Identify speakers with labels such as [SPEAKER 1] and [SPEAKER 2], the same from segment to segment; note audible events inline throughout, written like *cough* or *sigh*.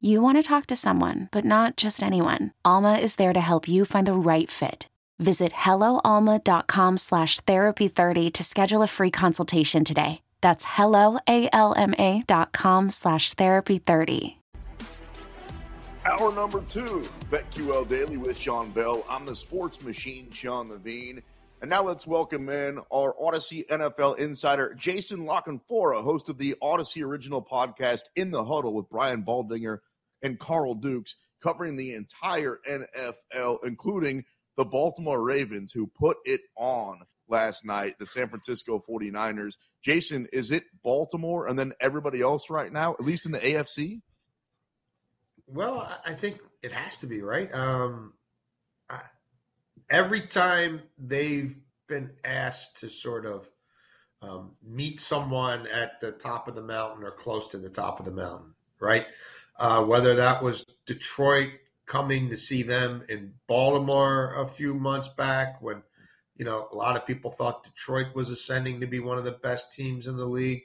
[SPEAKER 1] You want to talk to someone, but not just anyone. Alma is there to help you find the right fit. Visit helloalma.com slash therapy30 to schedule a free consultation today. That's helloalma.com slash therapy30.
[SPEAKER 2] Hour number two, BetQL Daily with Sean Bell. I'm the sports machine, Sean Levine. And now let's welcome in our Audacy NFL insider, Jason La Canfora, host of the Audacy original podcast, In the Huddle with Brian Baldinger and Carl Dukes, covering the entire NFL, including the Baltimore Ravens, who put it on last night, the San Francisco 49ers. Jason, is it Baltimore and then everybody else right now, at least in the AFC?
[SPEAKER 3] Well, I think it has to be, right? Um, every time they've been asked to sort of um, meet someone at the top of the mountain or close to the top of the mountain, right? Uh, whether that was Detroit coming to see them in Baltimore a few months back when, you know, a lot of people thought Detroit was ascending to be one of the best teams in the league,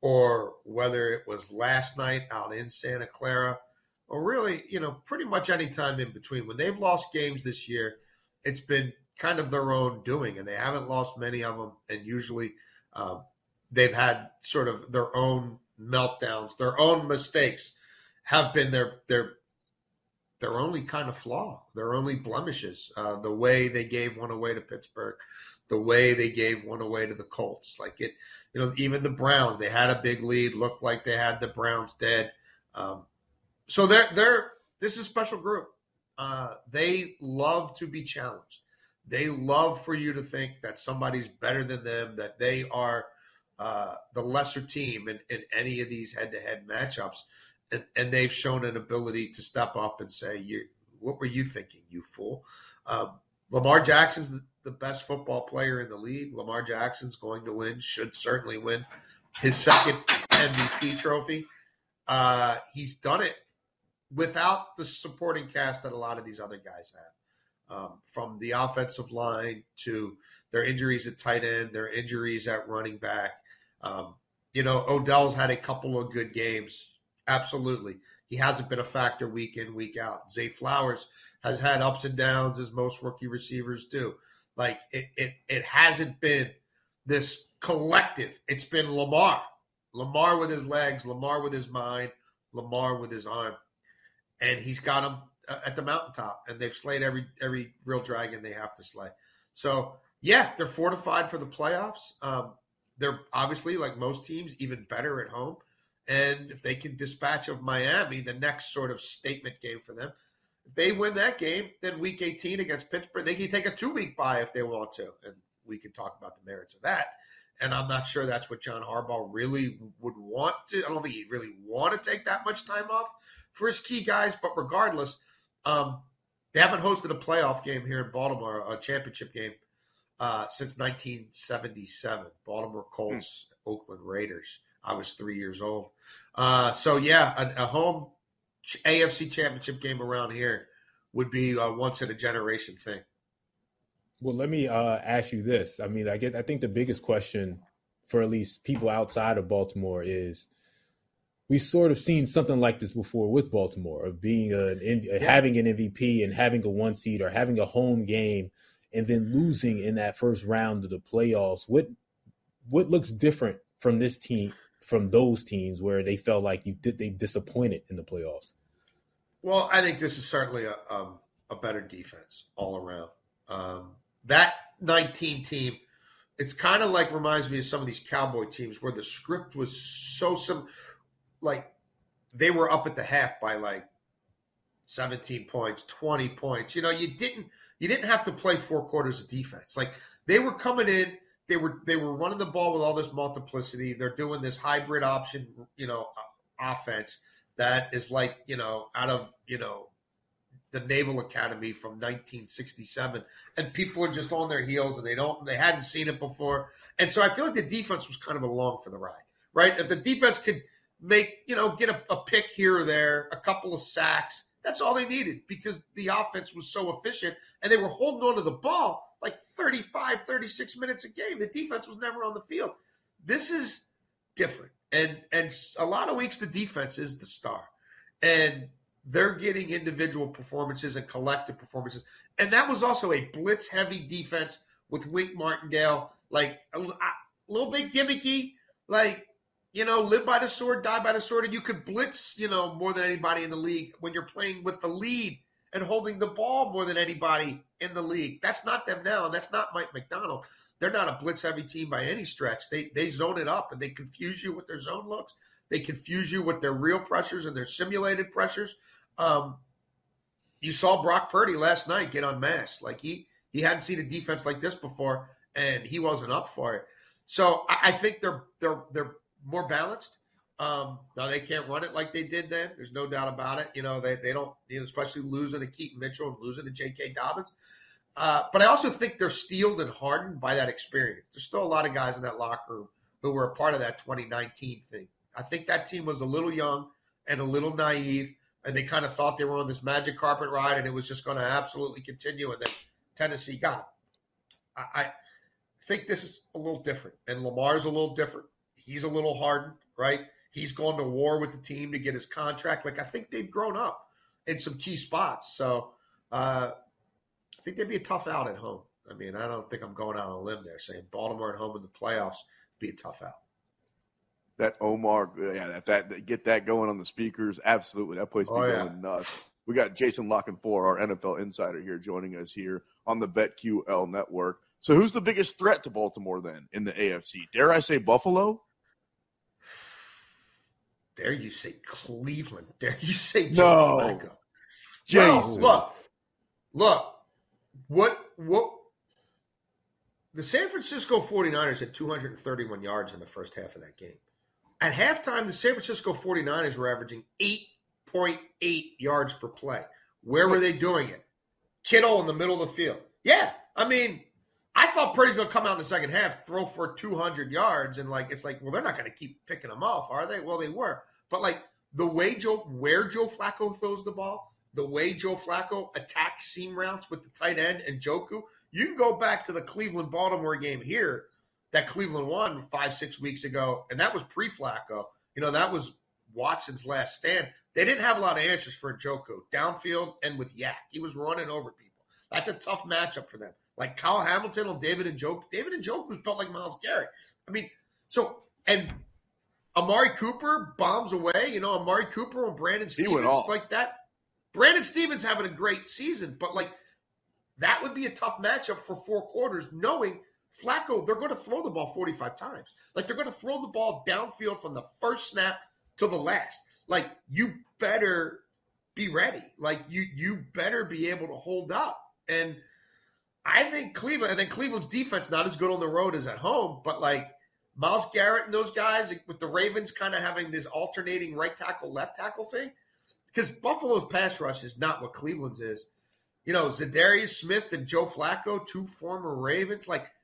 [SPEAKER 3] or whether it was last night out in Santa Clara, or really, you know, pretty much any time in between. When they've lost games this year, it's been kind of their own doing, and they haven't lost many of them. And usually, um, they've had sort of their own meltdowns, their own mistakes have been their their their only kind of flaw, their only blemishes. Uh, the way they gave one away to Pittsburgh, the way they gave one away to the Colts, like it, you know, even the Browns, they had a big lead, looked like they had the Browns dead. Um, so they're they're this is a special group. Uh, they love to be challenged. They love for you to think that somebody's better than them, that they are uh, the lesser team in, in any of these head-to-head matchups, and, and they've shown an ability to step up and say, "You, what were you thinking, you fool?" Um, Lamar Jackson's the best football player in the league. Lamar Jackson's going to win, should certainly win his second MVP trophy. Uh, he's done it without the supporting cast that a lot of these other guys have. Um, from the offensive line to their injuries at tight end, their injuries at running back. Um, you know, Odell's had a couple of good games. Absolutely. He hasn't been a factor week in, week out. Zay Flowers has had ups and downs as most rookie receivers do. Like it, it, it hasn't been this collective. It's been Lamar. Lamar with his legs, Lamar with his mind, Lamar with his arm and he's got them uh, at the mountaintop, and they've slayed every every real dragon they have to slay. So yeah, they're fortified for the playoffs. Um, they're obviously like most teams, even better at home. And if they can dispatch of Miami, the next sort of statement game for them, if they win that game, then Week 18 against Pittsburgh, they can take a two week bye if they want to, and we can talk about the merits of that. And I'm not sure that's what John Harbaugh really would want to. I don't think he'd really want to take that much time off for his key guys. But regardless, um, they haven't hosted a playoff game here in Baltimore, a championship game, uh, since 1977. Baltimore Colts, hmm. Oakland Raiders. I was three years old. Uh, so yeah, a, a, home AFC championship game around here would be a once in a generation thing.
[SPEAKER 4] Well, let me uh, ask you this. I mean, I get. I think the biggest question for at least people outside of Baltimore is we've sort of seen something like this before with Baltimore of being a, yeah. having an MVP and having a one seed or having a home game and then losing in that first round of the playoffs. What what looks different from this team from those teams where they felt like you did they disappointed in the playoffs?
[SPEAKER 3] Well, I think this is certainly a um, a better defense all around. Um, that 19 team, it's kind of like reminds me of some of these Cowboy teams where the script was so some like they were up at the half by like 17 points, 20 points. You know, you didn't you didn't have to play four quarters of defense. Like they were coming in, they were they were running the ball with all this multiplicity. They're doing this hybrid option, you know, offense that is like, you know, out of, you know, the Naval Academy from 1967, and people are just on their heels and they don't they hadn't seen it before, and so I feel like the defense was kind of along for the ride, right? If the defense could make you know get a, a pick here or there, a couple of sacks, that's all they needed because the offense was so efficient and they were holding on to the ball like 35, 36 minutes a game. The defense was never on the field. This is different, and and a lot of weeks the defense is the star, and they're getting individual performances and collective performances. And that was also a blitz heavy defense with Wink Martindale, like a, a little bit gimmicky, like, you know, live by the sword, die by the sword. And you could blitz, you know, more than anybody in the league when you're playing with the lead and holding the ball more than anybody in the league. That's not them now. And that's not Mike Macdonald. They're not a blitz heavy team by any stretch. They they zone it up and they confuse you with their zone looks. They confuse you with their real pressures and their simulated pressures. Um, you saw Brock Purdy last night get unmasked. Like he he hadn't seen a defense like this before, and he wasn't up for it. So I, I think they're they're they're more balanced. Um, now they can't run it like they did then. There's no doubt about it. You know they they don't, you know, especially losing to Keaton Mitchell and losing to J.K. Dobbins. Uh, but I also think they're steeled and hardened by that experience. There's still a lot of guys in that locker room who were a part of that 2019 thing. I think that team was a little young and a little naive and they kind of thought they were on this magic carpet ride and it was just going to absolutely continue. And then Tennessee got it. I, I think this is a little different, and Lamar's a little different. He's a little hardened, right? He's gone to war with the team to get his contract. Like I think they've grown up in some key spots. So uh, I think they'd be a tough out at home. I mean, I don't think I'm going out on a limb there saying Baltimore at home in the playoffs be a tough out
[SPEAKER 2] that Omar, yeah, that, that get that going on the speakers. Absolutely, that place be oh, yeah. going nuts. We got Jason La Canfora, our NFL insider here, joining us here on the BetQL network. So, who's the biggest threat to Baltimore then in the AFC? Dare I say Buffalo?
[SPEAKER 3] Dare you say Cleveland? *laughs* Dare you say Joe no. Flacco?
[SPEAKER 2] Jason.
[SPEAKER 3] Well, look, look, what, what, the San Francisco 49ers had 231 yards in the first half of that game. At halftime, the San Francisco 49ers were averaging 8.8 yards per play. Where were they doing it? Kittle in the middle of the field. Yeah, I mean, I thought Purdy's going to come out in the second half, throw for 200 yards, and like it's like, well, they're not going to keep picking them off, are they? Well, they were, but like the way Joe, where Joe Flacco throws the ball, the way Joe Flacco attacks seam routes with the tight end and Njoku, you can go back to the Cleveland Baltimore game here that Cleveland won five, six weeks ago, and that was pre Flacco. You know, that was Watson's last stand. They didn't have a lot of answers for Njoku downfield and with Yak. He was running over people. That's a tough matchup for them. Like Kyle Hamilton or David Njoku. David Njoku was built like Myles Garrett. I mean, so and Amari Cooper bombs away. You know, Amari Cooper and Brandon Stephens like that. Brandon Stephens having a great season, but like that would be a tough matchup for four quarters, knowing Flacco, they're going to throw the ball 45 times. Like they're going to throw the ball downfield from the first snap to the last. Like you better be ready. Like you you better be able to hold up. And I think Cleveland, and then Cleveland's defense not as good on the road as at home, but like Myles Garrett and those guys with the Ravens kind of having this alternating right tackle, left tackle thing. Because Buffalo's pass rush is not what Cleveland's is. You know, Za'Darius Smith and Joe Flacco, two former Ravens, like –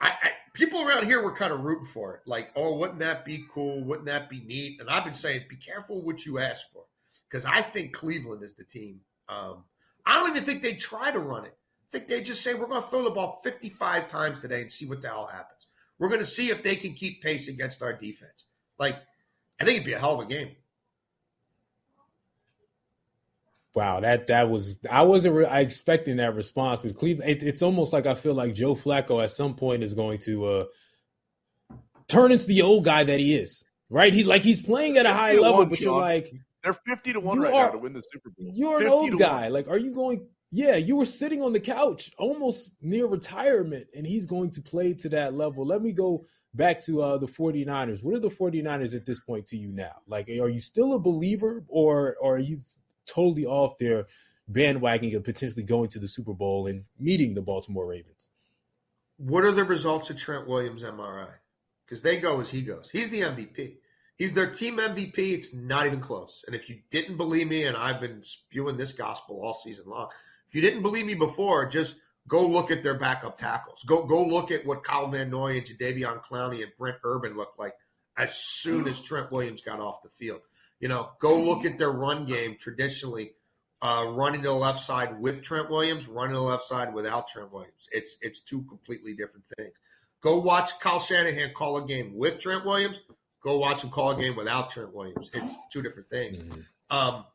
[SPEAKER 3] I, I, people around here were kind of rooting for it. Like, oh, wouldn't that be cool? Wouldn't that be neat? And I've been saying, be careful what you ask for, because I think Cleveland is the team. Um, I don't even think they try to run it. I think they just say we're going to throw the ball 55 times today and see what the hell happens. We're going to see if they can keep pace against our defense. Like, I think it'd be a hell of a game.
[SPEAKER 4] Wow, that that was I wasn't re- I expecting that response with Cleveland. It, it's almost like I feel like Joe Flacco at some point is going to uh, turn into the old guy that he is. Right? He's like he's playing at a high level, one, but you're like
[SPEAKER 2] they're fifty to one right are, now to win the Super Bowl.
[SPEAKER 4] You're an old guy. One. Like, are you going? Yeah, you were sitting on the couch, almost near retirement, and he's going to play to that level. Let me go back to uh, the 49ers. What are the 49ers at this point to you now? Like, are you still a believer, or, or are you totally off their bandwagon and potentially going to the Super Bowl and meeting the Baltimore Ravens?
[SPEAKER 3] What are the results of Trent Williams' MRI? Because they go as he goes. He's the MVP. He's their team MVP. It's not even close. And if you didn't believe me, and I've been spewing this gospel all season long, you didn't believe me before, just go look at their backup tackles. Go go look at what Kyle Van Noy and Jadeveon Clowney and Brent Urban looked like as soon as Trent Williams got off the field. You know, go look at their run game traditionally, uh, running to the left side with Trent Williams, running to the left side without Trent Williams. It's it's two completely different things. Go watch Kyle Shanahan call a game with Trent Williams. Go watch him call a game without Trent Williams. It's two different things. Mm-hmm. Um,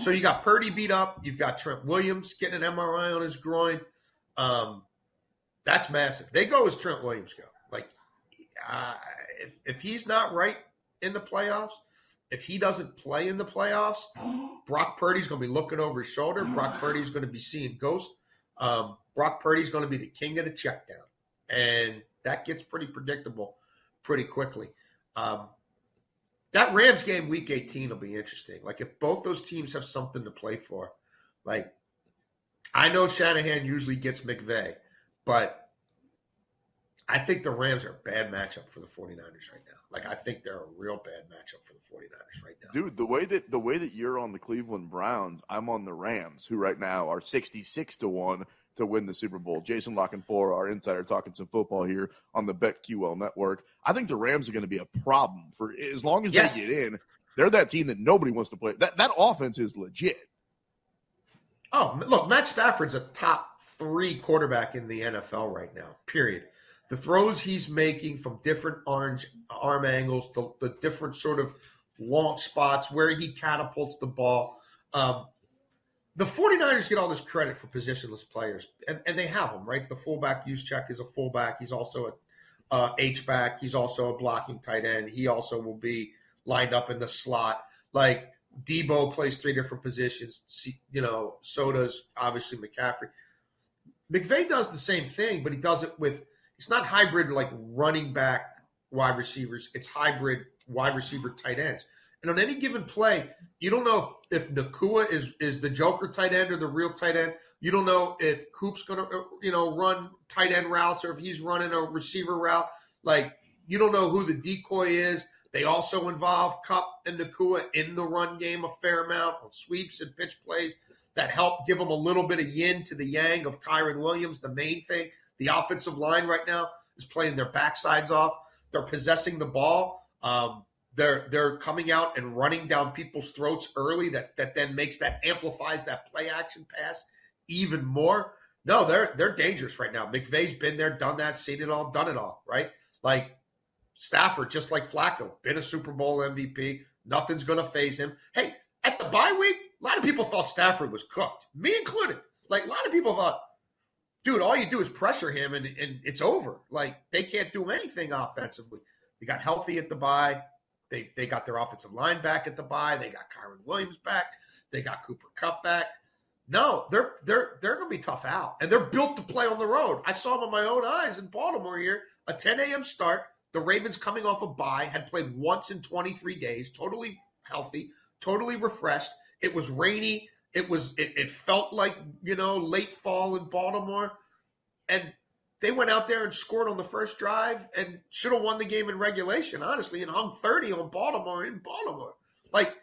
[SPEAKER 3] so you got Purdy beat up. You've got Trent Williams getting an MRI on his groin. Um, that's massive. They go as Trent Williams go. Like, uh, if, if he's not right in the playoffs, if he doesn't play in the playoffs, Brock Purdy's going to be looking over his shoulder. Brock Purdy's going to be seeing ghosts. Um, Brock Purdy's going to be the king of the check down. And that gets pretty predictable pretty quickly. Um, that Rams game week 18 will be interesting. Like if both those teams have something to play for, like I know Shanahan usually gets McVay, but I think the Rams are a bad matchup for the 49ers right now. Like I think they're a real bad matchup for the 49ers right now.
[SPEAKER 2] Dude, the way that the way that you're on the Cleveland Browns, I'm on the Rams, who right now are 66 to 1 to win the Super Bowl. Jason La Canfora, our insider, talking some football here on the BetQL network. I think the Rams are going to be a problem for as long as yes. they get in. They're that team that nobody wants to play. That that offense is legit.
[SPEAKER 3] Oh, look, Matt Stafford's a top three quarterback in the NFL right now. Period. The throws he's making from different orange arm angles, the, the different sort of launch spots where he catapults the ball. Um, the 49ers get all this credit for positionless players, and, and they have them, right? The fullback Juszczyk is a fullback. He's also a uh, H back. He's also a blocking tight end. He also will be lined up in the slot. Like Deebo plays three different positions. You know, so does obviously McCaffrey. McVay does the same thing, but he does it with it's not hybrid like running back wide receivers. It's hybrid wide receiver tight ends. And on any given play, you don't know if Nacua is is the Joker tight end or the real tight end. You don't know if Coop's going to uh, you know run tight end routes or if he's running a receiver route. Like you don't know who the decoy is. They also involve Kupp and Nacua in the run game a fair amount on sweeps and pitch plays that help give them a little bit of yin to the yang of Kyren Williams. The main thing, the offensive line right now is playing their backsides off. They're possessing the ball. Um, they're they're coming out and running down people's throats early. That that then makes that amplifies that play action pass even more. No, they're they're dangerous right now. McVay's been there, done that, seen it all, done it all. Right, like Stafford, just like Flacco, been a Super Bowl MVP. Nothing's going to faze him. Hey, at the bye week, a lot of people thought Stafford was cooked, me included. Like a lot of people thought, dude, all you do is pressure him and, and it's over. Like they can't do anything offensively. He got healthy at the bye. They they got their offensive line back at the bye. They got Kyren Williams back. They got Cooper Kupp back. No, they're they're they're going to be tough out, and they're built to play on the road. I saw them with my own eyes in Baltimore here. A 10 a.m. start. The Ravens coming off a bye had played once in 23 days, totally healthy, totally refreshed. It was rainy. It was it, it felt like you know late fall in Baltimore, and they went out there and scored on the first drive and should have won the game in regulation, honestly, and hung 30 on Baltimore in Baltimore. Like,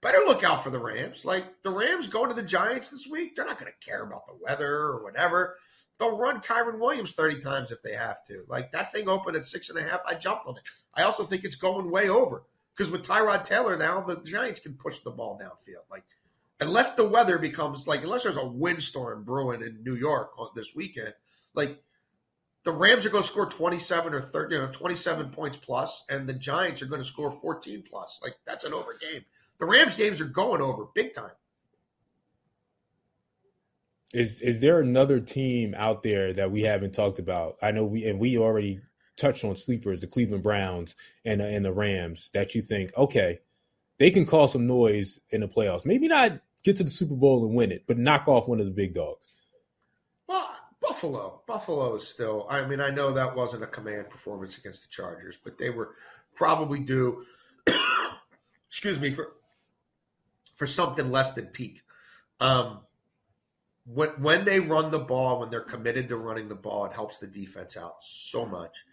[SPEAKER 3] better look out for the Rams. Like, the Rams going to the Giants this week, they're not going to care about the weather or whatever. They'll run Kyren Williams 30 times if they have to. Like, that thing opened at six and a half. I jumped on it. I also think it's going way over because with Tyrod Taylor now, the Giants can push the ball downfield. Like, unless the weather becomes like, unless there's a windstorm brewing in New York this weekend, like, the Rams are going to score 27 or 30, you know, 27 points plus, and the Giants are going to score 14 plus. Like that's an over game. The Rams games are going over big time.
[SPEAKER 4] Is is there another team out there that we haven't talked about? I know we and we already touched on sleepers, the Cleveland Browns and and the Rams that you think, okay, they can cause some noise in the playoffs. Maybe not get to the Super Bowl and win it, but knock off one of the big dogs.
[SPEAKER 3] Buffalo, Buffalo is still. I mean, I know that wasn't a command performance against the Chargers, but they were probably due. *coughs* excuse me for for something less than peak. Um, when when they run the ball, when they're committed to running the ball, it helps the defense out so much.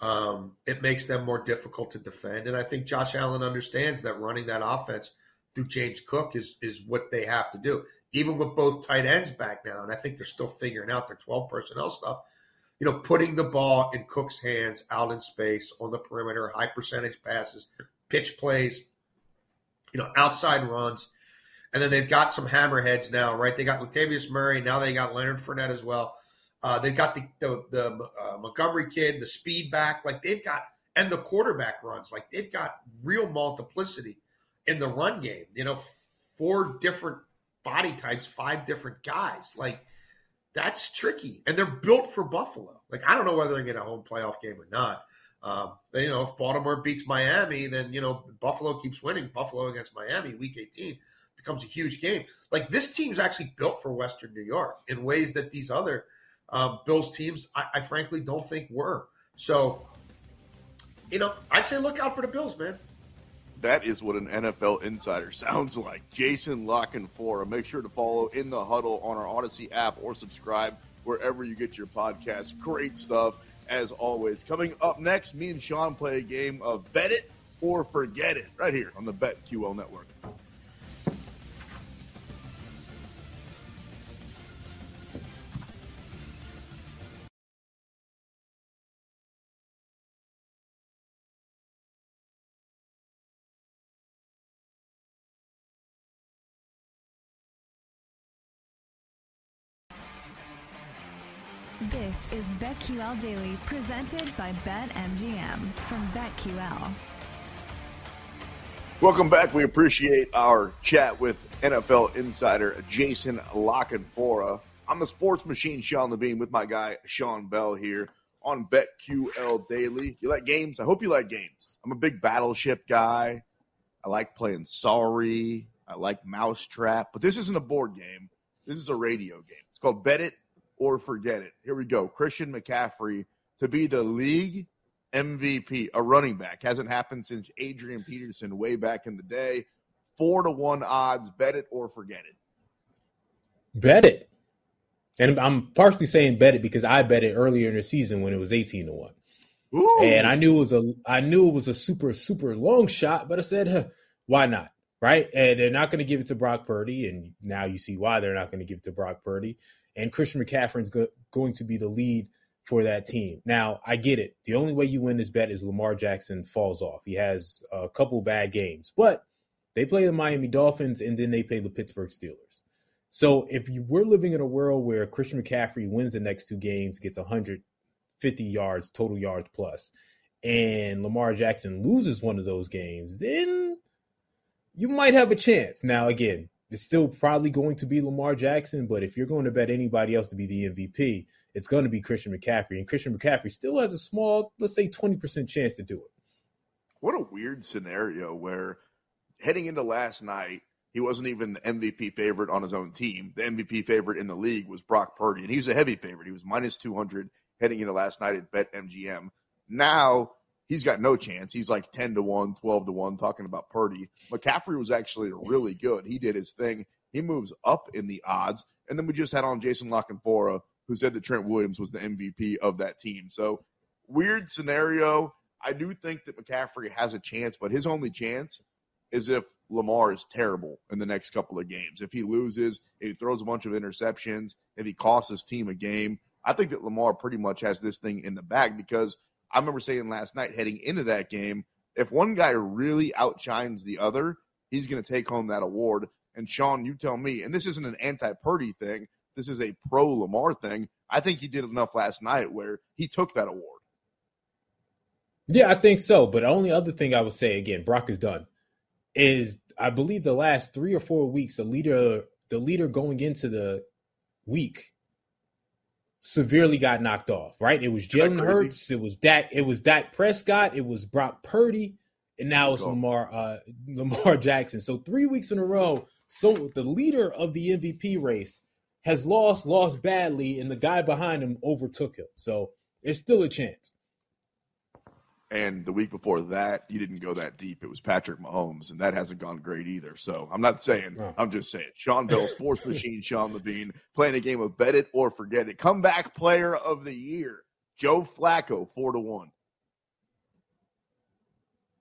[SPEAKER 3] Um, it makes them more difficult to defend, and I think Josh Allen understands that running that offense through James Cook is is what they have to do. Even with both tight ends back now, and I think they're still figuring out their twelve personnel stuff. You know, putting the ball in Cook's hands, out in space on the perimeter, high percentage passes, pitch plays, you know, outside runs and then they've got some hammerheads now, right? They got Latavius Murray. Now they got Leonard Fournette as well. Uh, they've got the the, the uh, Montgomery kid, the speed back. Like they've got, and the quarterback runs. Like they've got real multiplicity in the run game. You know, four different body types, five different guys. Like that's tricky, and they're built for Buffalo. Like I don't know whether they're get a home playoff game or not. Um, you know, if Baltimore beats Miami, then you know Buffalo keeps winning. Buffalo against Miami, Week 18 becomes a huge game. Like this team's actually built for Western New York in ways that these other um, Bills teams, I, I frankly don't think were. So, you know, I'd say look out for the Bills, man.
[SPEAKER 2] That is what an NFL insider *laughs* sounds like. Jason La Canfora. Make sure to follow In the Huddle on our Audacy app or subscribe wherever you get your podcast. Great stuff, as always. Coming up next, me and Sean play a game of Bet It or Forget It right here on the BetQL Network.
[SPEAKER 5] This is BetQL Daily, presented by BetMGM from BetQL.
[SPEAKER 2] Welcome back. We appreciate our chat with NFL insider Jason La Canfora. I'm the sports machine, Sean Levine, with my guy Sean Bell here on BetQL Daily. You like games? I hope you like games. I'm a big battleship guy. I like playing Sorry. I like Mousetrap, but this isn't a board game. This is a radio game. It's called Bet It or forget it. Here we go. Christian McCaffrey to be the league MVP, a running back. Hasn't happened since Adrian Peterson way back in the day. Four to one odds. Bet it or forget it.
[SPEAKER 4] Bet it. And I'm partially saying bet it because I bet it earlier in the season when it was 18 to 1. Ooh. And I knew it was a I knew it was a super super long shot, but I said, huh, why not? Right? And they're not going to give it to Brock Purdy, and now you see why they're not going to give it to Brock Purdy and Christian McCaffrey is go- going to be the lead for that team. Now, I get it. The only way you win this bet is Lamar Jackson falls off. He has a couple bad games, but they play the Miami Dolphins and then they play the Pittsburgh Steelers. So if you were living in a world where Christian McCaffrey wins the next two games, gets 150 yards, total yards plus, and Lamar Jackson loses one of those games, then you might have a chance. Now, again, it's still probably going to be Lamar Jackson, but if you're going to bet anybody else to be the MVP, it's going to be Christian McCaffrey. And Christian McCaffrey still has a small, let's say 20% chance to do it.
[SPEAKER 2] What a weird scenario where heading into last night, he wasn't even the MVP favorite on his own team. The MVP favorite in the league was Brock Purdy, and he was a heavy favorite. He was minus 200 heading into last night at BetMGM. Now he's got no chance. He's like 10 to 1, 12 to 1, talking about Purdy. McCaffrey was actually really good. He did his thing. He moves up in the odds. And then we just had on Jason La Canfora, who said that Trent Williams was the MVP of that team. So, weird scenario. I do think that McCaffrey has a chance, but his only chance is if Lamar is terrible in the next couple of games. If he loses, if he throws a bunch of interceptions, if he costs his team a game, I think that Lamar pretty much has this thing in the bag because – I remember saying last night heading into that game, if one guy really outshines the other, he's going to take home that award. And Sean, you tell me, and this isn't an anti Purdy thing, this is a pro Lamar thing. I think he did enough last night where he took that award.
[SPEAKER 4] Yeah, I think so. But the only other thing I would say again, Brock is done. Is I believe the last three or four weeks, the leader, the leader going into the week severely got knocked off. Right? It was Jalen Hurts, it was Dak, it was Dak Prescott, it was Brock Purdy, and now it's Lamar uh, *laughs* Lamar Jackson. So three weeks in a row, so the leader of the MVP race has lost, lost badly, and the guy behind him overtook him. So it's still a chance.
[SPEAKER 2] And the week before that, you didn't go that deep. It was Patrick Mahomes, and that hasn't gone great either. So I'm not saying, oh. I'm just saying. Sean Bell, sports *laughs* machine, Sean Levine, playing a game of bet it or forget it. Comeback player of the year, Joe Flacco, four to one.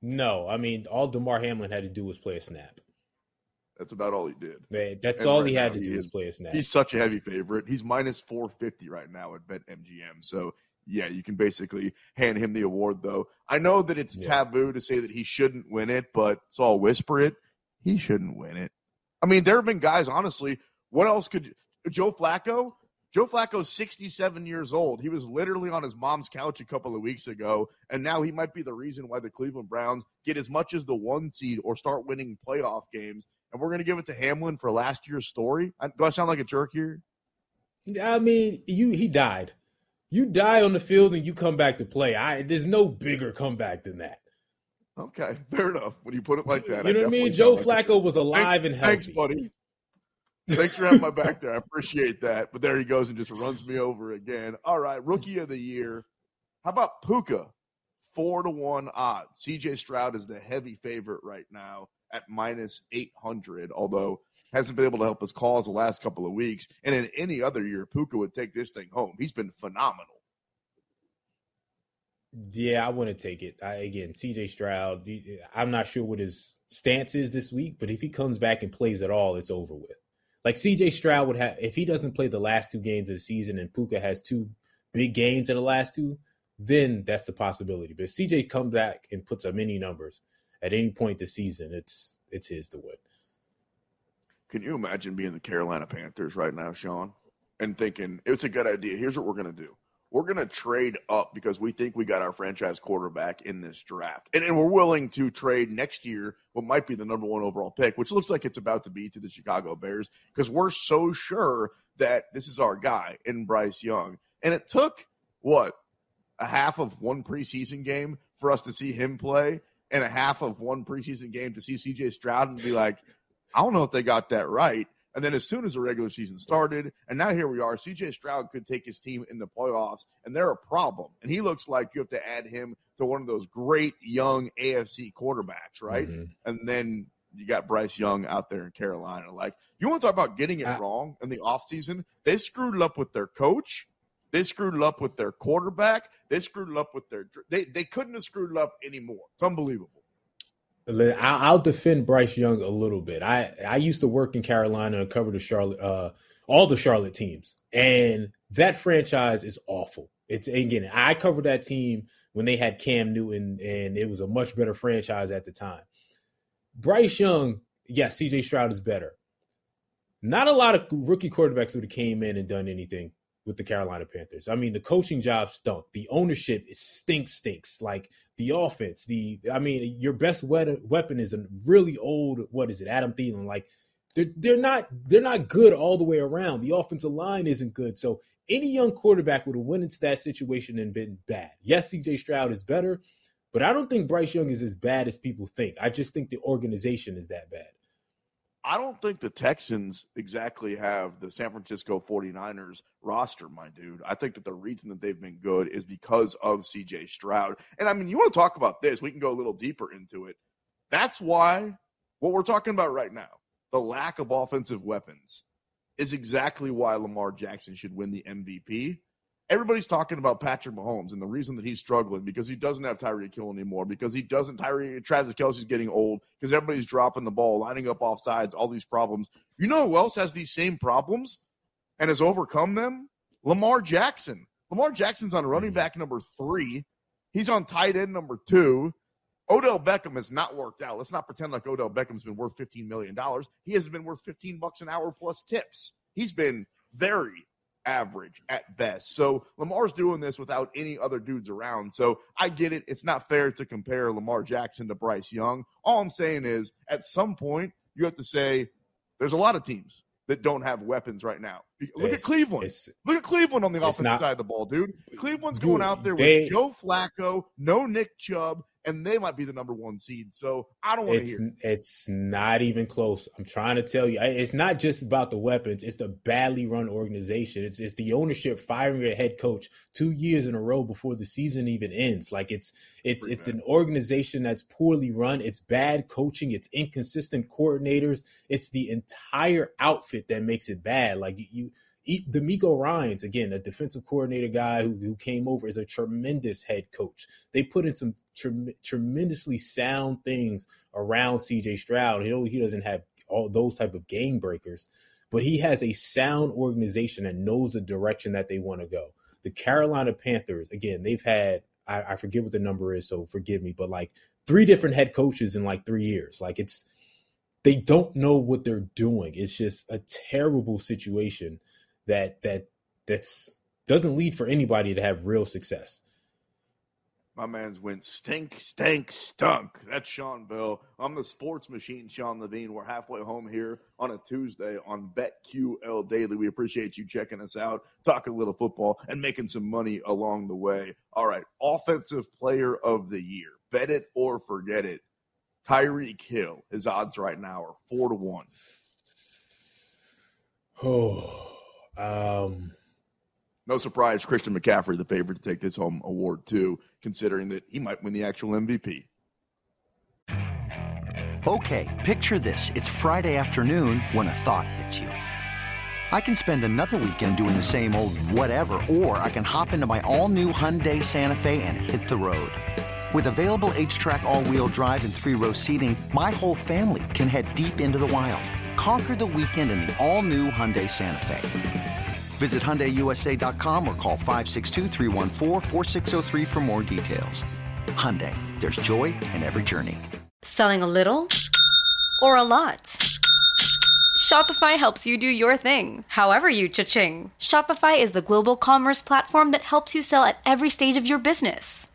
[SPEAKER 4] No, I mean, all Damar Hamlin had to do was play a snap.
[SPEAKER 2] That's about all he did.
[SPEAKER 4] Man, that's and all right he had to do was play a snap.
[SPEAKER 2] He's such a heavy favorite. He's minus 450 right now at BetMGM. So yeah, you can basically hand him the award, though. I know that it's yeah. taboo to say that he shouldn't win it, but so I'll whisper it. He shouldn't win it. I mean, there have been guys, honestly. What else could Joe Flacco? Joe Flacco's 67 years old. He was literally on his mom's couch a couple of weeks ago, and now he might be the reason why the Cleveland Browns get as much as the one seed or start winning playoff games. And we're going to give it to Hamlin for last year's story. Do I sound like a jerk here?
[SPEAKER 4] I mean, you he died you die on the field and you come back to play. I there's no bigger comeback than that.
[SPEAKER 2] Okay, fair enough. When you put it like that,
[SPEAKER 4] you know what I mean. Joe Flacco was alive
[SPEAKER 2] thanks,
[SPEAKER 4] and healthy.
[SPEAKER 2] Thanks, buddy. Thanks for having my back there. I appreciate that. But there he goes and just runs me over again. All right, rookie of the year. How about Puka? Four to one odds. CJ Stroud is the heavy favorite right now at minus 800, although hasn't been able to help his cause the last couple of weeks. And in any other year, Puka would take this thing home. He's been phenomenal.
[SPEAKER 4] Yeah, I want to take it. I, again, CJ Stroud, I'm not sure what his stance is this week, but if he comes back and plays at all, it's over with. Like CJ Stroud would have, if he doesn't play the last two games of the season and Puka has two big games in the last two, then that's the possibility. But if CJ comes back and puts up any numbers at any point this season, it's it's his to win.
[SPEAKER 2] Can you imagine being the Carolina Panthers right now, Sean, and thinking it's a good idea? Here's what we're going to do. We're going to trade up because we think we got our franchise quarterback in this draft. And, and we're willing to trade next year what might be the number one overall pick, which looks like it's about to be to the Chicago Bears because we're so sure that this is our guy in Bryce Young. And it took what? A half of one preseason game for us to see him play and a half of one preseason game to see CJ Stroud and be like, I don't know if they got that right. And then as soon as the regular season started, and now here we are, CJ Stroud could take his team in the playoffs, and they're a problem. And he looks like you have to add him to one of those great young AFC quarterbacks, right? Mm-hmm. And then you got Bryce Young out there in Carolina. Like, you want to talk about getting it wrong in the offseason? They screwed it up with their coach. They screwed it up with their quarterback. They screwed it up with their they they couldn't have screwed it up anymore. It's unbelievable.
[SPEAKER 4] I'll defend Bryce Young a little bit. I I used to work in Carolina and cover the Charlotte, uh, all the Charlotte teams, and that franchise is awful. It's again, I covered that team when they had Cam Newton, and it was a much better franchise at the time. Bryce Young, yes, CJ Stroud is better. Not a lot of rookie quarterbacks would have came in and done anything with the Carolina Panthers. I mean, the coaching job stunk. The ownership stinks, stinks. Like the offense, the I mean, your best weapon is a really old. What is it, Adam Thielen? Like they're they're not they're not good all the way around. The offensive line isn't good. So any young quarterback would have went into that situation and been bad. Yes, CJ Stroud is better, but I don't think Bryce Young is as bad as people think. I just think the organization is that bad.
[SPEAKER 2] I don't think the Texans exactly have the San Francisco 49ers roster, my dude. I think that the reason that they've been good is because of CJ Stroud. And I mean, you want to talk about this, we can go a little deeper into it. That's why what we're talking about right now, the lack of offensive weapons, is exactly why Lamar Jackson should win the MVP everybody's talking about Patrick Mahomes and the reason that he's struggling because he doesn't have Tyreek Hill anymore, because he doesn't Tyree Travis Kelce's getting old, because everybody's dropping the ball, lining up off sides, all these problems. You know who else has these same problems and has overcome them? Lamar Jackson. Lamar Jackson's on running mm-hmm. back number three. He's on tight end number two. Odell Beckham has not worked out. Let's not pretend like Odell Beckham's been worth $15 million. He has been worth 15 bucks an hour plus tips. He's been very, average at best. So Lamar's doing this without any other dudes around. So I get it. It's not fair to compare Lamar Jackson to Bryce Young. All I'm saying is at some point, you have to say there's a lot of teams that don't have weapons right now. Look
[SPEAKER 4] It's-
[SPEAKER 2] at Cleveland. Look at Cleveland on the offensive
[SPEAKER 4] not-
[SPEAKER 2] side of the ball, dude. Cleveland's
[SPEAKER 4] Dude,
[SPEAKER 2] going out there
[SPEAKER 4] they-
[SPEAKER 2] with Joe Flacco, no Nick Chubb, and they might be the number one seed. So I don't want to
[SPEAKER 4] It's
[SPEAKER 2] hear.
[SPEAKER 4] it's not even close. I'm trying to tell you, it's not just about the weapons. It's the badly run organization. It's it's the ownership firing a head coach two years in a row before the season even ends. Like it's it's
[SPEAKER 2] Pretty
[SPEAKER 4] it's
[SPEAKER 2] bad.
[SPEAKER 4] an organization that's poorly run. It's bad coaching. It's inconsistent coordinators. It's the entire outfit that makes it bad. Like you. DeMeco Ryans, again, a defensive coordinator guy who, who came over is a tremendous head coach. They put in some trem- tremendously sound things around CJ Stroud. You know, he doesn't have all those type of game breakers, but he has a sound organization that knows the direction that they want to go. The Carolina Panthers, again, they've had I, I forget what the number is, so forgive me, but like three different head coaches in like three years. Like it's they don't know what they're doing. It's just a terrible situation that that that's doesn't lead for anybody to have real success.
[SPEAKER 2] My man's went stink, stink, stunk. That's Sean Bell. I'm the sports machine, Sean Levine. We're halfway home here on a Tuesday on BetQL Daily. We appreciate you checking us out, talking a little football, and making some money along the way. All right, offensive player of the year. Bet it or forget it. Tyreek Hill. His odds right now are four to one. *sighs*
[SPEAKER 4] Oh, um,
[SPEAKER 2] No surprise, Christian McCaffrey, the favorite to take this home award too, considering that he might win the actual MVP.
[SPEAKER 6] Okay, picture this. It's Friday afternoon when a thought hits you. I can spend another weekend doing the same old whatever, or I can hop into my all new Hyundai Santa Fe and hit the road. With available HTRAC, all wheel drive, and three row seating, my whole family can head deep into the wild. Conquer the weekend in the all new Hyundai Santa Fe. Visit HyundaiUSA.com or call 562-314-4603 for more details. Hyundai, there's joy in every journey.
[SPEAKER 7] Selling a little or a lot? Shopify helps you do your thing, however you cha-ching. Shopify is the global commerce platform that helps you sell at every stage of your business.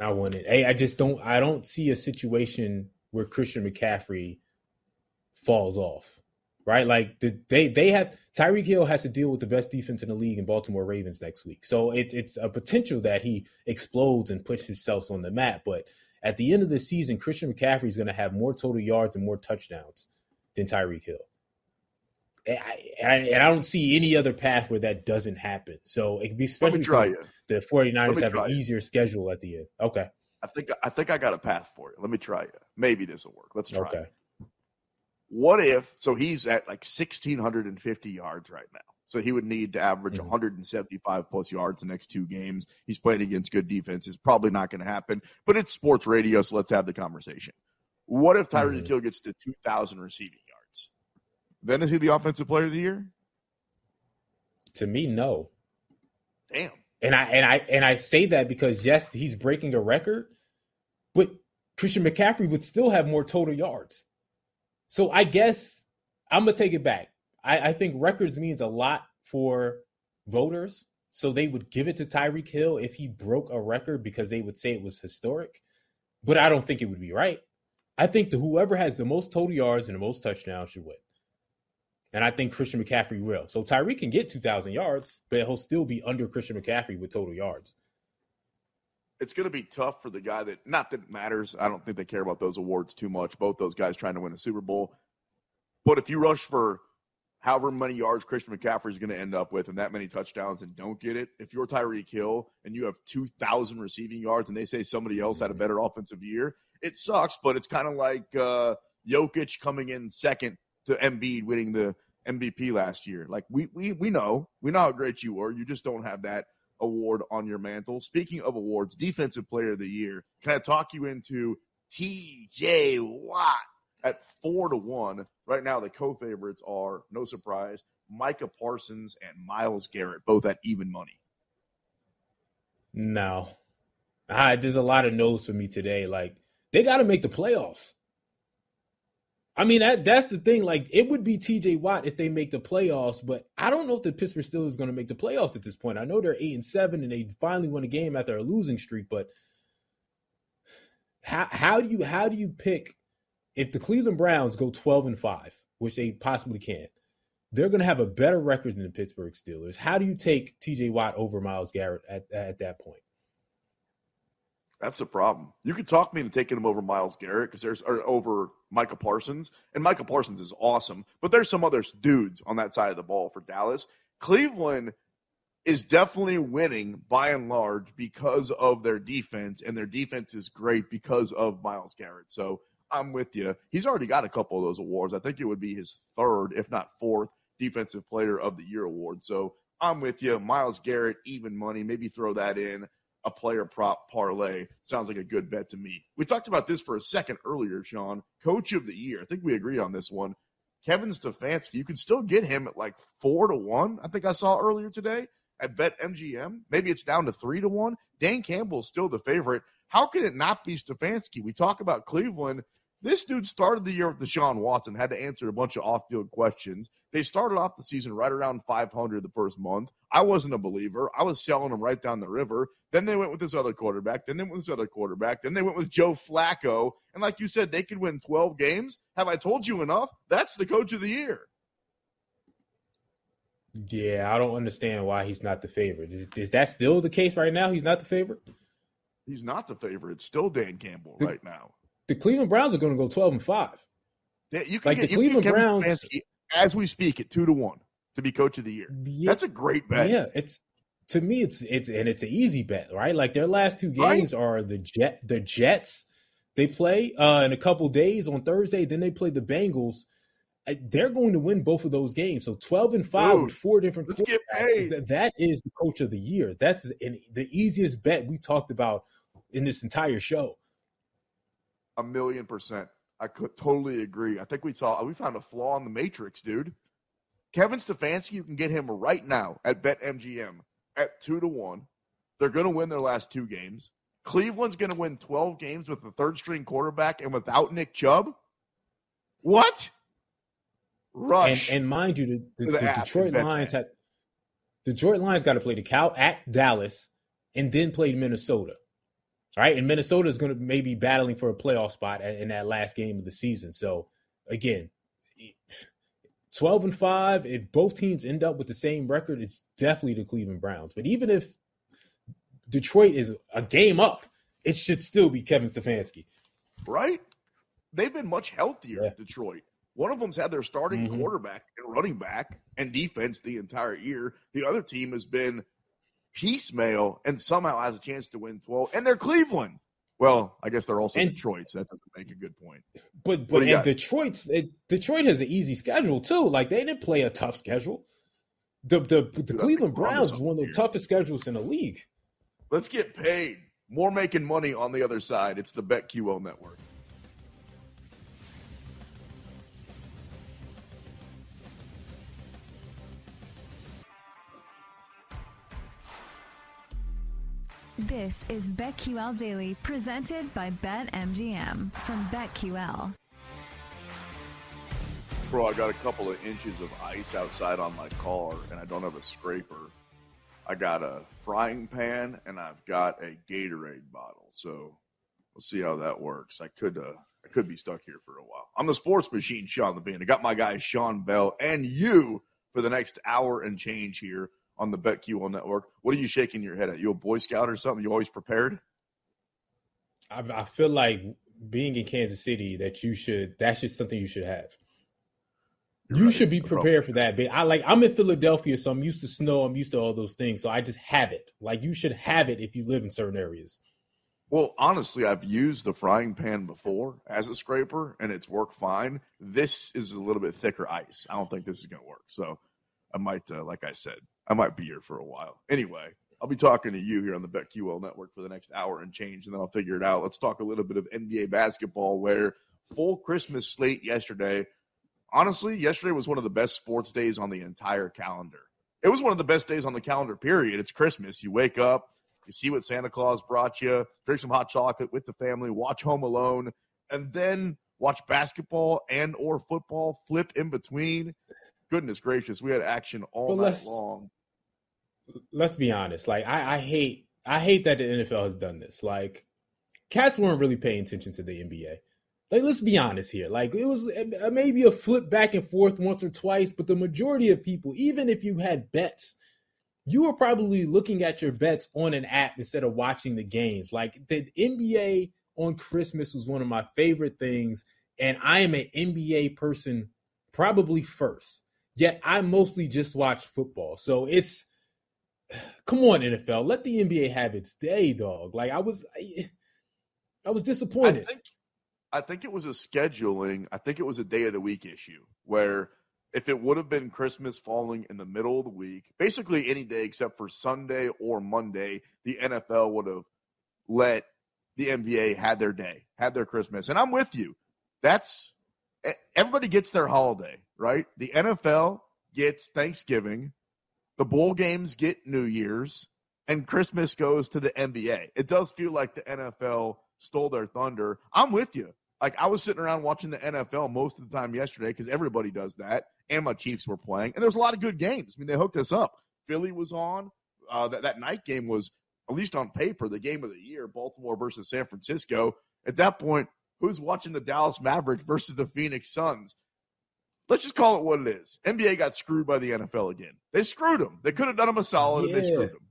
[SPEAKER 4] I wouldn't. Hey, I just don't. I don't see a situation where Christian McCaffrey falls off. Right, like the, they they have Tyreek Hill has to deal with the best defense in the league in Baltimore Ravens next week. So it's it's a potential that he explodes and puts himself on the map. But at the end of the season, Christian McCaffrey is going to have more total yards and more touchdowns than Tyreek Hill. And I, and I, don't see any other path where that doesn't happen. So it could be especially
[SPEAKER 2] try you.
[SPEAKER 4] the 49ers have an
[SPEAKER 2] you.
[SPEAKER 4] easier schedule at the end. Okay.
[SPEAKER 2] I think I think I got a path for you. Let me try it. Maybe this will work. Let's try.
[SPEAKER 4] Okay.
[SPEAKER 2] it. What if? So he's at like sixteen hundred and fifty yards right now. So he would need to average
[SPEAKER 4] Mhm.
[SPEAKER 2] 175 plus yards the next two games. He's playing against good defenses. Probably not going to happen, but it's sports radio, so let's have the conversation. What if Tyreek
[SPEAKER 4] Mhm.
[SPEAKER 2] Hill gets to 2,000 receiving? Then is he the offensive player of the year?
[SPEAKER 4] To me, no.
[SPEAKER 2] Damn.
[SPEAKER 4] And I and I and I say that because yes, he's breaking a record, but Christian McCaffrey would still have more total yards. So I guess I'm gonna take it back. I, I think records means a lot for voters. So they would give it to Tyreek Hill if he broke a record because they would say it was historic. But I don't think it would be right. I think that whoever has the most total yards and the most touchdowns should win. And I think Christian McCaffrey will. So Tyreek can get 2,000 yards, but he'll still be under Christian McCaffrey with total yards.
[SPEAKER 2] It's going to be tough for the guy that, not that it matters. I don't think they care about those awards too much. Both those guys trying to win a Super Bowl. But if you rush for however many yards Christian McCaffrey is going to end up with and that many touchdowns and don't get it, if you're Tyreek Hill and you have 2,000 receiving yards and they say somebody else had a better offensive year, it sucks, but it's kind of like uh, Jokic coming in second to Embiid winning the MVP last year. Like we we we know, we know how great you were. You just don't have that award on your mantle. Speaking of awards, defensive player of the year. Can I talk you into TJ Watt at four to one? Right now, the co-favorites are no surprise, Micah Parsons and Myles Garrett, both at even money.
[SPEAKER 4] No. There's a lot of no's for me today. Like, they got to make the playoffs. I mean, that that's the thing. Like, it would be TJ Watt if they make the playoffs, but I don't know if the Pittsburgh Steelers is going to make the playoffs at this point. I know they're eight and seven, and they finally won a game after a losing streak. But how how do you how do you pick if the Cleveland Browns go twelve and five, which they possibly can? They're going to have a better record than the Pittsburgh Steelers. How do you take TJ Watt over Myles Garrett at at that point?
[SPEAKER 2] That's the problem. You could talk me into taking him over Myles Garrett because there's over Michael Parsons, and Michael Parsons is awesome, but there's some other dudes on that side of the ball for Dallas. Cleveland is definitely winning by and large because of their defense, and their defense is great because of Myles Garrett. So I'm with you. He's already got a couple of those awards. I think it would be his third, if not fourth, defensive player of the year award. So I'm with you. Myles Garrett, even money. Maybe throw that in a player prop parlay. Sounds like a good bet to me. We talked about this for a second earlier, Sean. Coach of the year. I think we agreed on this one. Kevin Stefanski. You can still get him at like four to one. I think I saw earlier today at BetMGM. Maybe it's down to three to one. Dan Campbell is still the favorite. How can it not be Stefanski? We talk about Cleveland. This dude started the year with Deshaun Watson, had to answer a bunch of off field questions. They started off the season right around 500 the first month. I wasn't a believer. I was selling them right down the river. Then they went with this other quarterback. Then they went with this other quarterback. Then they went with Joe Flacco. And like you said, they could win 12 games. Have I told you enough? That's the coach of the year.
[SPEAKER 4] Yeah, I don't understand why he's not the favorite. Is, is that still the case right now? He's not the favorite?
[SPEAKER 2] He's not the favorite. It's still Dan Campbell right now.
[SPEAKER 4] The Cleveland Browns are going to go 12 and 5.
[SPEAKER 2] Yeah, you can
[SPEAKER 4] Like
[SPEAKER 2] get,
[SPEAKER 4] the Cleveland Browns-
[SPEAKER 2] Stefanski as we speak at two to one to be coach of the year.
[SPEAKER 4] Yeah.
[SPEAKER 2] That's a great bet.
[SPEAKER 4] Yeah, it's to me it's it's and it's an easy bet, right? Like their last two
[SPEAKER 2] Right.
[SPEAKER 4] games are the Jet the Jets. They play uh in a couple days on Thursday, then they play the Bengals. Uh, They're going to win both of those games. So 12 and 5
[SPEAKER 2] Dude,
[SPEAKER 4] with four different
[SPEAKER 2] let's get paid.
[SPEAKER 4] Th- that is the coach of the year. That's an, the easiest bet we talked about in this entire show.
[SPEAKER 2] A million percent. I could totally agree. I think we saw we found a flaw in the matrix, dude. Kevin Stefanski, you can get him right now at BetMGM at two to one. They're going to win their last two games. Cleveland's going to win twelve games with the third string quarterback and without Nick Chubb. What? Rush.
[SPEAKER 4] and mind you, the, the,
[SPEAKER 2] the
[SPEAKER 4] the Detroit Lions had the Detroit Lions got to play the Cow at Dallas and then play Minnesota. Right, and Minnesota is going to maybe battling for a playoff spot in that last game of the season. So again, twelve and five. If both teams end up with the same record, it's definitely the Cleveland Browns. But even if Detroit is a game up, it should still be Kevin Stefanski.
[SPEAKER 2] right? They've been much healthier,
[SPEAKER 4] Yeah.
[SPEAKER 2] Detroit. One of them's had their starting
[SPEAKER 4] Mhm.
[SPEAKER 2] quarterback and running back and defense the entire year. The other team has been piecemeal and somehow has a chance to win 12. And they're Cleveland. Well, I guess they're also
[SPEAKER 4] And-
[SPEAKER 2] Detroit, so that doesn't make a good point.
[SPEAKER 4] But but and? Detroit's it, Detroit has an easy schedule too. Like they didn't play a tough schedule. The the, the Dude, Cleveland Browns is one of the toughest schedules in the league.
[SPEAKER 2] Let's get paid. More making money on the other side. It's the BetQL network.
[SPEAKER 5] This is BetQL Daily, presented by BetMGM from BetQL.
[SPEAKER 2] Bro, I got a couple of inches of ice outside on my car, and I don't have a scraper. I got a frying pan, and I've got a Gatorade bottle. So we'll see how that works. I could, uh, I could be stuck here for a while. I'm the sports machine, Sean Levine. I got my guy Sean Bell and you for the next hour and change here on the BetQL network. What are you shaking your head at? You a Boy Scout or something? You always prepared?
[SPEAKER 4] I, I feel like being in Kansas City that you should that's just something you should have. You're you right. should be prepared for that. But I like I'm in Philadelphia, so I'm used to snow. I'm used to all those things. So I just have it. Like you should have it if you live in certain areas.
[SPEAKER 2] Well, honestly, I've used the frying pan before as a scraper, and it's worked fine. This is a little bit thicker ice. I don't think this is going to work. So I might, uh, like I said, I might be here for a while. Anyway, I'll be talking to you here on the BetQL network for the next hour and change, and then I'll figure it out. Let's talk a little bit of NBA basketball, where full Christmas slate yesterday. Honestly, yesterday was one of the best sports days on the entire calendar. It was one of the best days on the calendar, period. It's Christmas. You wake up, you see what Santa Claus brought you, drink some hot chocolate with the family, watch Home Alone, and then watch basketball and or football flip in between. Goodness gracious, we had action all night long
[SPEAKER 4] let's be honest. Like I, I hate I hate that the NFL has done this. Like cats weren't really paying attention to the NBA. Like let's be honest here. Like it was uh, maybe a flip back and forth once or twice, but the majority of people, even if you had bets, you were probably looking at your bets on an app instead of watching the games. Like the NBA on Christmas was one of my favorite things, and I am an NBA person probably first. Yet I mostly just watch football. So it's come on NFL, let the NBA have its day, dog. Like I was, I, I was disappointed.
[SPEAKER 2] I think, I think it was a scheduling. I think it was a day of the week issue where if it would have been Christmas falling in the middle of the week, basically any day except for Sunday or Monday, the NFL would have let the NBA had their day, had their Christmas. And I'm with you. That's everybody gets their holiday, right? The NFL gets Thanksgiving, the bowl games get New Year's, and Christmas goes to the NBA. It does feel like the NFL stole their thunder. I'm with you. Like I was sitting around watching the NFL most of the time yesterday because everybody does that, and my Chiefs were playing, and there was a lot of good games. I mean, they hooked us up. Philly was on. Uh, that that night game was, at least on paper, the game of the year. Baltimore versus San Francisco. At that point, who's watching the Dallas Mavericks versus the Phoenix Suns? Let's just call it what it is. NBA got screwed by the NFL again. They screwed them. They could have done them a solid, yeah. and they screwed them.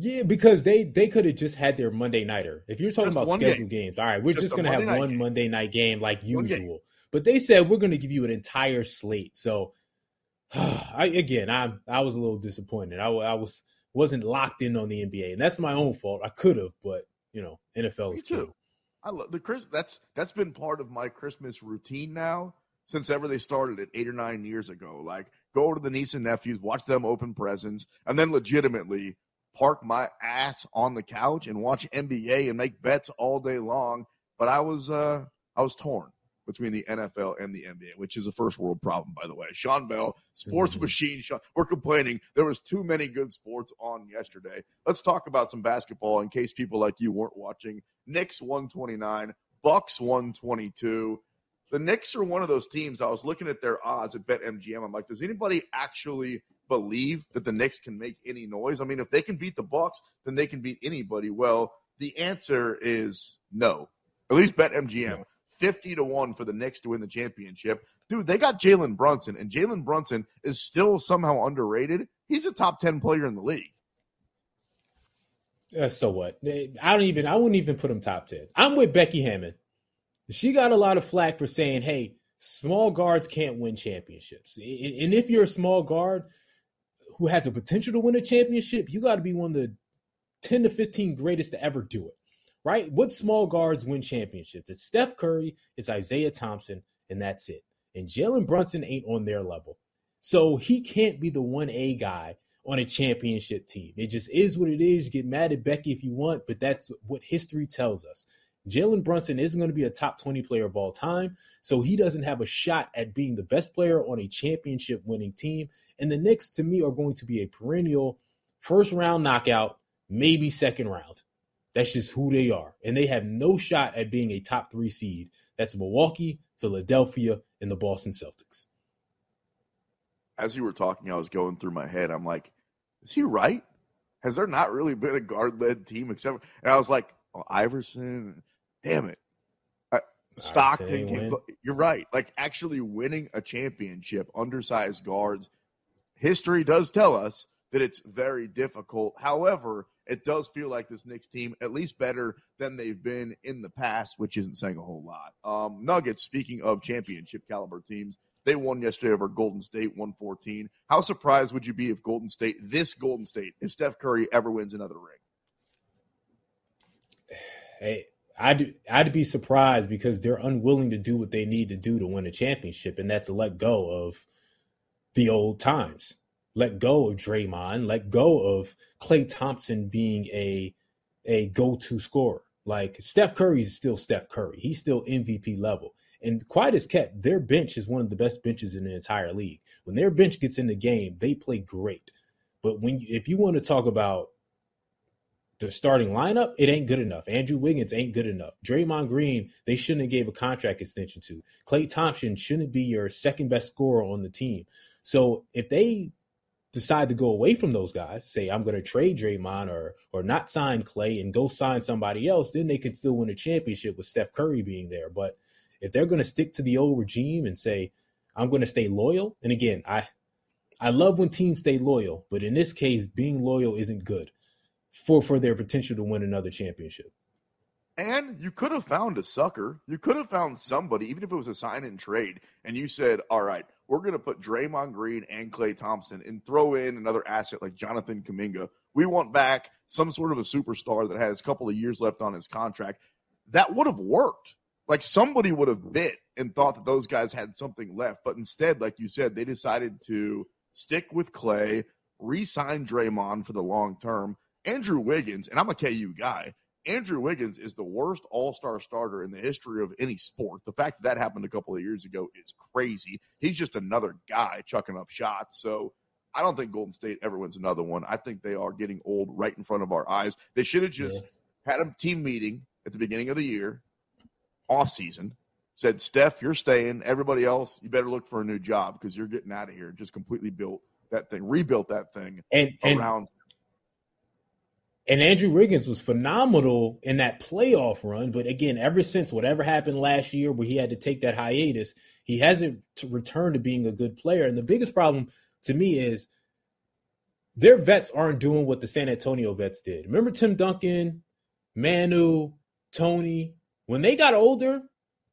[SPEAKER 4] Yeah, because they they could have just had their Monday nighter. If you're talking just about scheduled game. games, all right, we're just, just gonna have one game. Monday night game like usual. But they said we're gonna give you an entire slate. So, *sighs* I again, I I was a little disappointed. I, I was wasn't locked in on the NBA, and that's my own fault. I could have, but you know, NFL
[SPEAKER 2] Me
[SPEAKER 4] is too.
[SPEAKER 2] I love the Chris. That's that's been part of my Christmas routine now since ever they started it eight or nine years ago. Like go to the niece and nephews, watch them open presents, and then legitimately park my ass on the couch and watch NBA and make bets all day long. But I was uh I was torn between the NFL and the NBA, which is a first world problem, by the way. Sean Bell, sports mm-hmm. machine. Sean, we're complaining there was too many good sports on yesterday. Let's talk about some basketball in case people like you weren't watching. Knicks 129, Bucks 122 the Knicks are one of those teams. I was looking at their odds at BetMGM. I'm like, does anybody actually believe that the Knicks can make any noise? I mean, if they can beat the Bucks, then they can beat anybody. Well, the answer is no. At least BetMGM. 50 to 1 for the Knicks to win the championship. Dude, they got Jalen Brunson, and Jalen Brunson is still somehow underrated. He's a top 10 player in the league.
[SPEAKER 4] Uh, so what? I don't even. I wouldn't even put him top ten. I'm with Becky Hammon. She got a lot of flack for saying, hey, small guards can't win championships. And if you're a small guard who has a potential to win a championship, you got to be one of the 10 to 15 greatest to ever do it, right? What small guards win championships? It's Steph Curry, it's Isaiah Thompson, and that's it. And Jalen Brunson ain't on their level. So he can't be the 1A guy on a championship team. It just is what it is. You Get mad at Becky if you want, but that's what history tells us. Jalen Brunson isn't going to be a top 20 player of all time, so he doesn't have a shot at being the best player on a championship winning team. And the Knicks, to me, are going to be a perennial first round knockout, maybe second round. That's just who they are. And they have no shot at being a top three seed. That's Milwaukee, Philadelphia, and the Boston Celtics.
[SPEAKER 2] As you were talking, I was going through my head. I'm like, is he right? Has there not really been a guard led team except? And I was like, oh, Iverson. Damn it, uh, Stockton. you're right. Like actually winning a championship, undersized guards. History does tell us that it's very difficult. However, it does feel like this Knicks team, at least better than they've been in the past, which isn't saying a whole lot. Um, Nuggets, speaking of championship caliber teams, they won yesterday over Golden State, 114. How surprised would you be if Golden State, this Golden State, if Steph Curry ever wins another ring?
[SPEAKER 4] Hey, I'd I'd be surprised because they're unwilling to do what they need to do to win a championship, and that's let go of the old times. Let go of Draymond. Let go of Klay Thompson being a a go to scorer. Like Steph Curry is still Steph Curry. He's still MVP level. And quiet as kept, their bench is one of the best benches in the entire league. When their bench gets in the game, they play great. But when if you want to talk about the starting lineup, it ain't good enough. Andrew Wiggins ain't good enough. Draymond Green, they shouldn't have gave a contract extension to. Klay Thompson shouldn't be your second best scorer on the team. So if they decide to go away from those guys, say I'm going to trade Draymond or or not sign Klay and go sign somebody else, then they can still win a championship with Steph Curry being there. But if they're going to stick to the old regime and say I'm going to stay loyal, and again, I I love when teams stay loyal, but in this case, being loyal isn't good for for their potential to win another championship.
[SPEAKER 2] And you could have found a sucker. You could have found somebody, even if it was a sign and trade, and you said, "All right, we're going to put Draymond Green and Klay Thompson and throw in another asset like Jonathan Kuminga. We want back some sort of a superstar that has a couple of years left on his contract." That would have worked. Like somebody would have bit and thought that those guys had something left, but instead, like you said, they decided to stick with Klay, re-sign Draymond for the long term Andrew Wiggins, and I'm a KU guy. Andrew Wiggins is the worst all star starter in the history of any sport. The fact that that happened a couple of years ago is crazy. He's just another guy chucking up shots. So I don't think Golden State ever wins another one. I think they are getting old right in front of our eyes. They should have just yeah. had a team meeting at the beginning of the year, off season, said, Steph, you're staying. Everybody else, you better look for a new job because you're getting out of here. Just completely built that thing, rebuilt that thing
[SPEAKER 4] and,
[SPEAKER 2] around.
[SPEAKER 4] And- and Andrew Wiggins was phenomenal in that playoff run. But again, ever since whatever happened last year where he had to take that hiatus, he hasn't returned to being a good player. And the biggest problem to me is their vets aren't doing what the San Antonio vets did. Remember Tim Duncan, Manu, Tony? When they got older,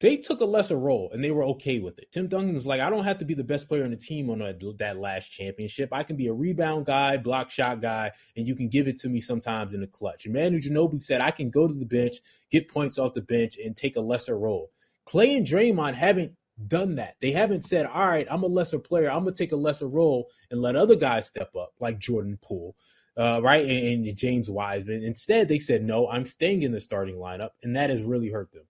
[SPEAKER 4] they took a lesser role and they were okay with it. Tim Duncan was like, I don't have to be the best player on the team on a, that last championship. I can be a rebound guy, block shot guy, and you can give it to me sometimes in the clutch. And Manu Ginobili said, I can go to the bench, get points off the bench, and take a lesser role. Klay and Draymond haven't done that. They haven't said, all right, I'm a lesser player. I'm going to take a lesser role and let other guys step up, like Jordan Poole. Uh, right, and, and James Wiseman. Instead, they said, "No, I'm staying in the starting lineup," and that has really hurt them.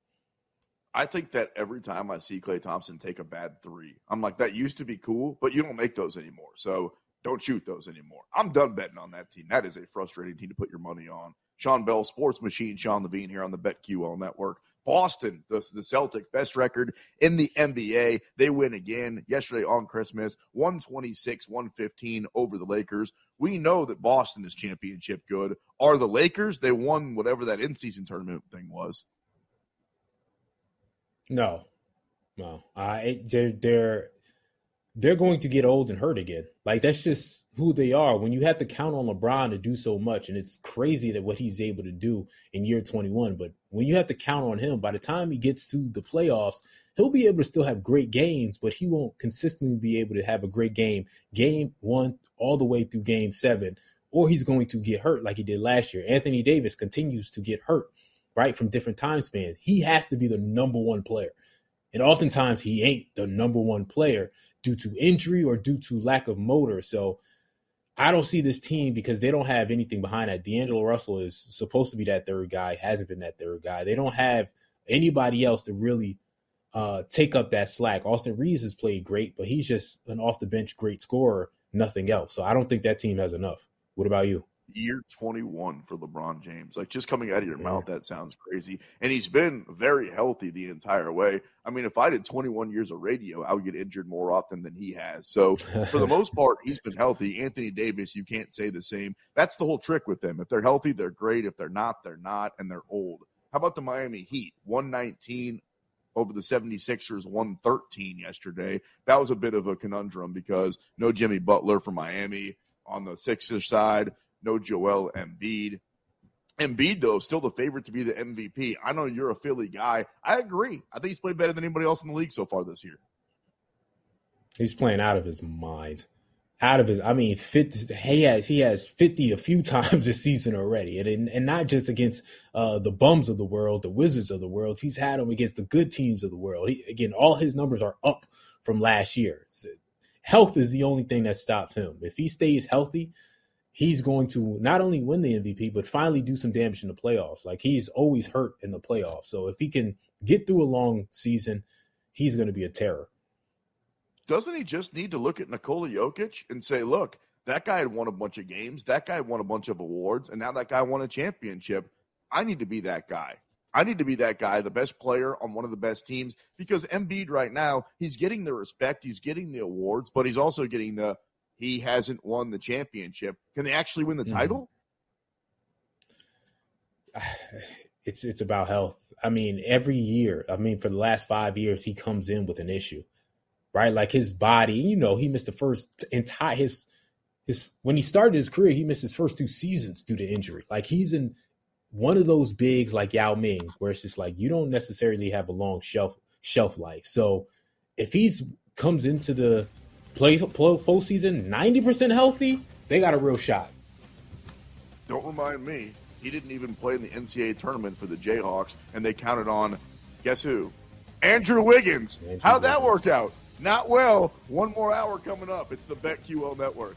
[SPEAKER 2] I think that every time I see Klay Thompson take a bad three, I'm like, that used to be cool, but you don't make those anymore. So don't shoot those anymore. I'm done betting on that team. That is a frustrating team to put your money on. Sean Bell, Sports Machine, Sean Levine here on the BetQL Network. Boston, the, the Celtic, best record in the NBA. They win again yesterday on Christmas, 126 115 over the Lakers. We know that Boston is championship good. Are the Lakers? They won whatever that in season tournament thing was.
[SPEAKER 4] No, no. Uh, they're they're they're going to get old and hurt again. Like that's just who they are. When you have to count on LeBron to do so much, and it's crazy that what he's able to do in year 21. But when you have to count on him, by the time he gets to the playoffs, he'll be able to still have great games, but he won't consistently be able to have a great game, game one all the way through game seven, or he's going to get hurt like he did last year. Anthony Davis continues to get hurt right, from different time spans. He has to be the number one player. And oftentimes he ain't the number one player due to injury or due to lack of motor. So I don't see this team because they don't have anything behind that. D'Angelo Russell is supposed to be that third guy, hasn't been that third guy. They don't have anybody else to really uh, take up that slack. Austin Reaves has played great, but he's just an off the bench great scorer, nothing else. So I don't think that team has enough. What about you?
[SPEAKER 2] Year 21 for LeBron James. Like just coming out of your mouth, that sounds crazy. And he's been very healthy the entire way. I mean, if I did 21 years of radio, I would get injured more often than he has. So for the *laughs* most part, he's been healthy. Anthony Davis, you can't say the same. That's the whole trick with them. If they're healthy, they're great. If they're not, they're not, and they're old. How about the Miami Heat? 119 over the 76ers 113 yesterday. That was a bit of a conundrum because no Jimmy Butler for Miami on the Sixers side no Joel Embiid. Embiid, though, still the favorite to be the MVP. I know you're a Philly guy. I agree. I think he's played better than anybody else in the league so far this year.
[SPEAKER 4] He's playing out of his mind. Out of his, I mean, 50, he has he has fifty a few *laughs* times this season already, and and not just against uh, the bums of the world, the Wizards of the world. He's had them against the good teams of the world. He, again, all his numbers are up from last year. Health is the only thing that stops him. If he stays healthy, he's going to not only win the MVP, but finally do some damage in the playoffs. Like he's always hurt in the playoffs. So if he can get through a long season, he's going to be a terror.
[SPEAKER 2] Doesn't he just need to look at Nikola Jokic and say, look, that guy had won a bunch of games, that guy won a bunch of awards, and now that guy won a championship. I need to be that guy. I need to be that guy, the best player on one of the best teams, because Embiid right now, he's getting the respect, he's getting the awards, but he's also getting the he hasn't won the championship. Can they actually win the mm-hmm. title? *sighs*
[SPEAKER 4] It's it's about health. I mean, every year, I mean, for the last five years, he comes in with an issue, right? Like his body, you know, he missed the first entire his his when he started his career, he missed his first two seasons due to injury. Like he's in one of those bigs like Yao Ming, where it's just like you don't necessarily have a long shelf shelf life. So if he's comes into the play, play season, 90% healthy, they got a real shot.
[SPEAKER 2] Don't remind me. He didn't even play in the NCAA tournament for the Jayhawks, and they counted on guess who? Andrew Wiggins. Andrew How'd that work out? Not well. One more hour coming up. It's the BetQL Network.